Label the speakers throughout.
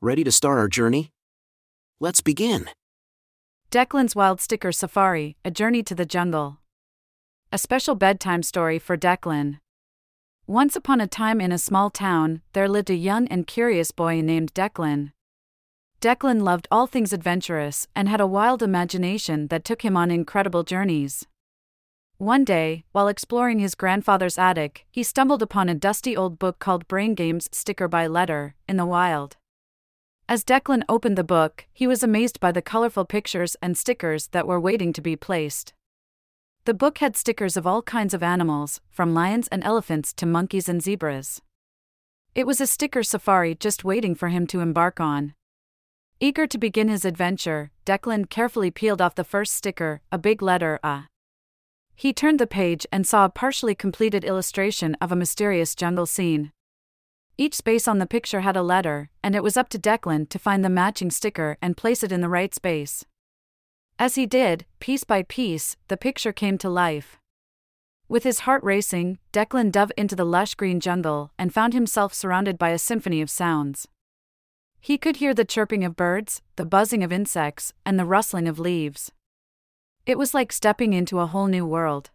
Speaker 1: Ready to start our journey? Let's begin.
Speaker 2: Declan's Wild Sticker Safari A Journey to the Jungle. A special bedtime story for Declan. Once upon a time in a small town, there lived a young and curious boy named Declan. Declan loved all things adventurous and had a wild imagination that took him on incredible journeys. One day, while exploring his grandfather's attic, he stumbled upon a dusty old book called Brain Games Sticker by Letter in the wild. As Declan opened the book, he was amazed by the colorful pictures and stickers that were waiting to be placed. The book had stickers of all kinds of animals, from lions and elephants to monkeys and zebras. It was a sticker safari just waiting for him to embark on. Eager to begin his adventure, Declan carefully peeled off the first sticker, a big letter A. He turned the page and saw a partially completed illustration of a mysterious jungle scene. Each space on the picture had a letter, and it was up to Declan to find the matching sticker and place it in the right space. As he did, piece by piece, the picture came to life. With his heart racing, Declan dove into the lush green jungle and found himself surrounded by a symphony of sounds. He could hear the chirping of birds, the buzzing of insects, and the rustling of leaves. It was like stepping into a whole new world.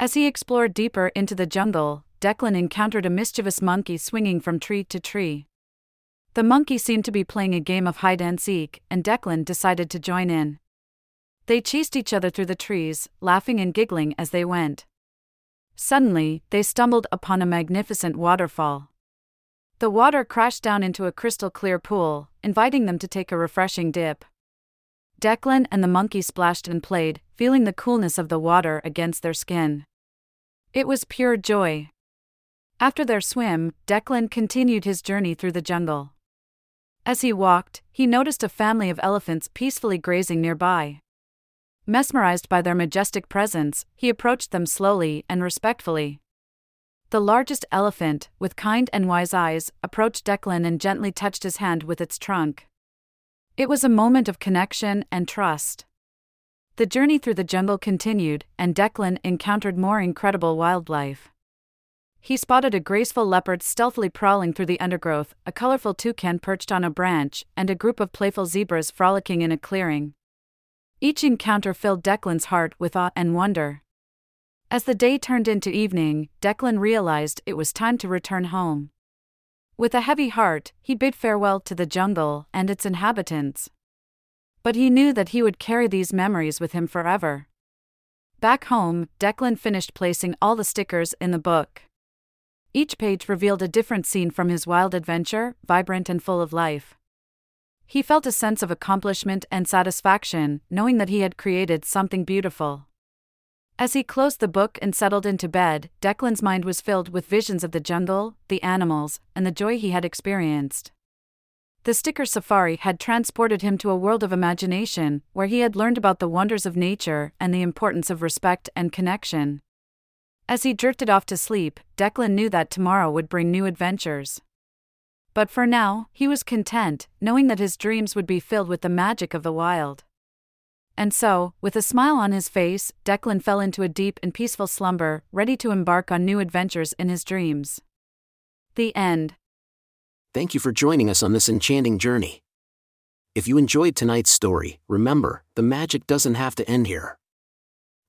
Speaker 2: As he explored deeper into the jungle, Declan encountered a mischievous monkey swinging from tree to tree. The monkey seemed to be playing a game of hide and seek, and Declan decided to join in. They chased each other through the trees, laughing and giggling as they went. Suddenly, they stumbled upon a magnificent waterfall. The water crashed down into a crystal clear pool, inviting them to take a refreshing dip. Declan and the monkey splashed and played, feeling the coolness of the water against their skin. It was pure joy. After their swim, Declan continued his journey through the jungle. As he walked, he noticed a family of elephants peacefully grazing nearby. Mesmerized by their majestic presence, he approached them slowly and respectfully. The largest elephant, with kind and wise eyes, approached Declan and gently touched his hand with its trunk. It was a moment of connection and trust. The journey through the jungle continued, and Declan encountered more incredible wildlife. He spotted a graceful leopard stealthily prowling through the undergrowth, a colorful toucan perched on a branch, and a group of playful zebras frolicking in a clearing. Each encounter filled Declan's heart with awe and wonder. As the day turned into evening, Declan realized it was time to return home. With a heavy heart, he bid farewell to the jungle and its inhabitants. But he knew that he would carry these memories with him forever. Back home, Declan finished placing all the stickers in the book. Each page revealed a different scene from his wild adventure, vibrant and full of life. He felt a sense of accomplishment and satisfaction, knowing that he had created something beautiful. As he closed the book and settled into bed, Declan's mind was filled with visions of the jungle, the animals, and the joy he had experienced. The sticker safari had transported him to a world of imagination, where he had learned about the wonders of nature and the importance of respect and connection. As he drifted off to sleep, Declan knew that tomorrow would bring new adventures. But for now, he was content, knowing that his dreams would be filled with the magic of the wild. And so, with a smile on his face, Declan fell into a deep and peaceful slumber, ready to embark on new adventures in his dreams. The end.
Speaker 1: Thank you for joining us on this enchanting journey. If you enjoyed tonight's story, remember, the magic doesn't have to end here.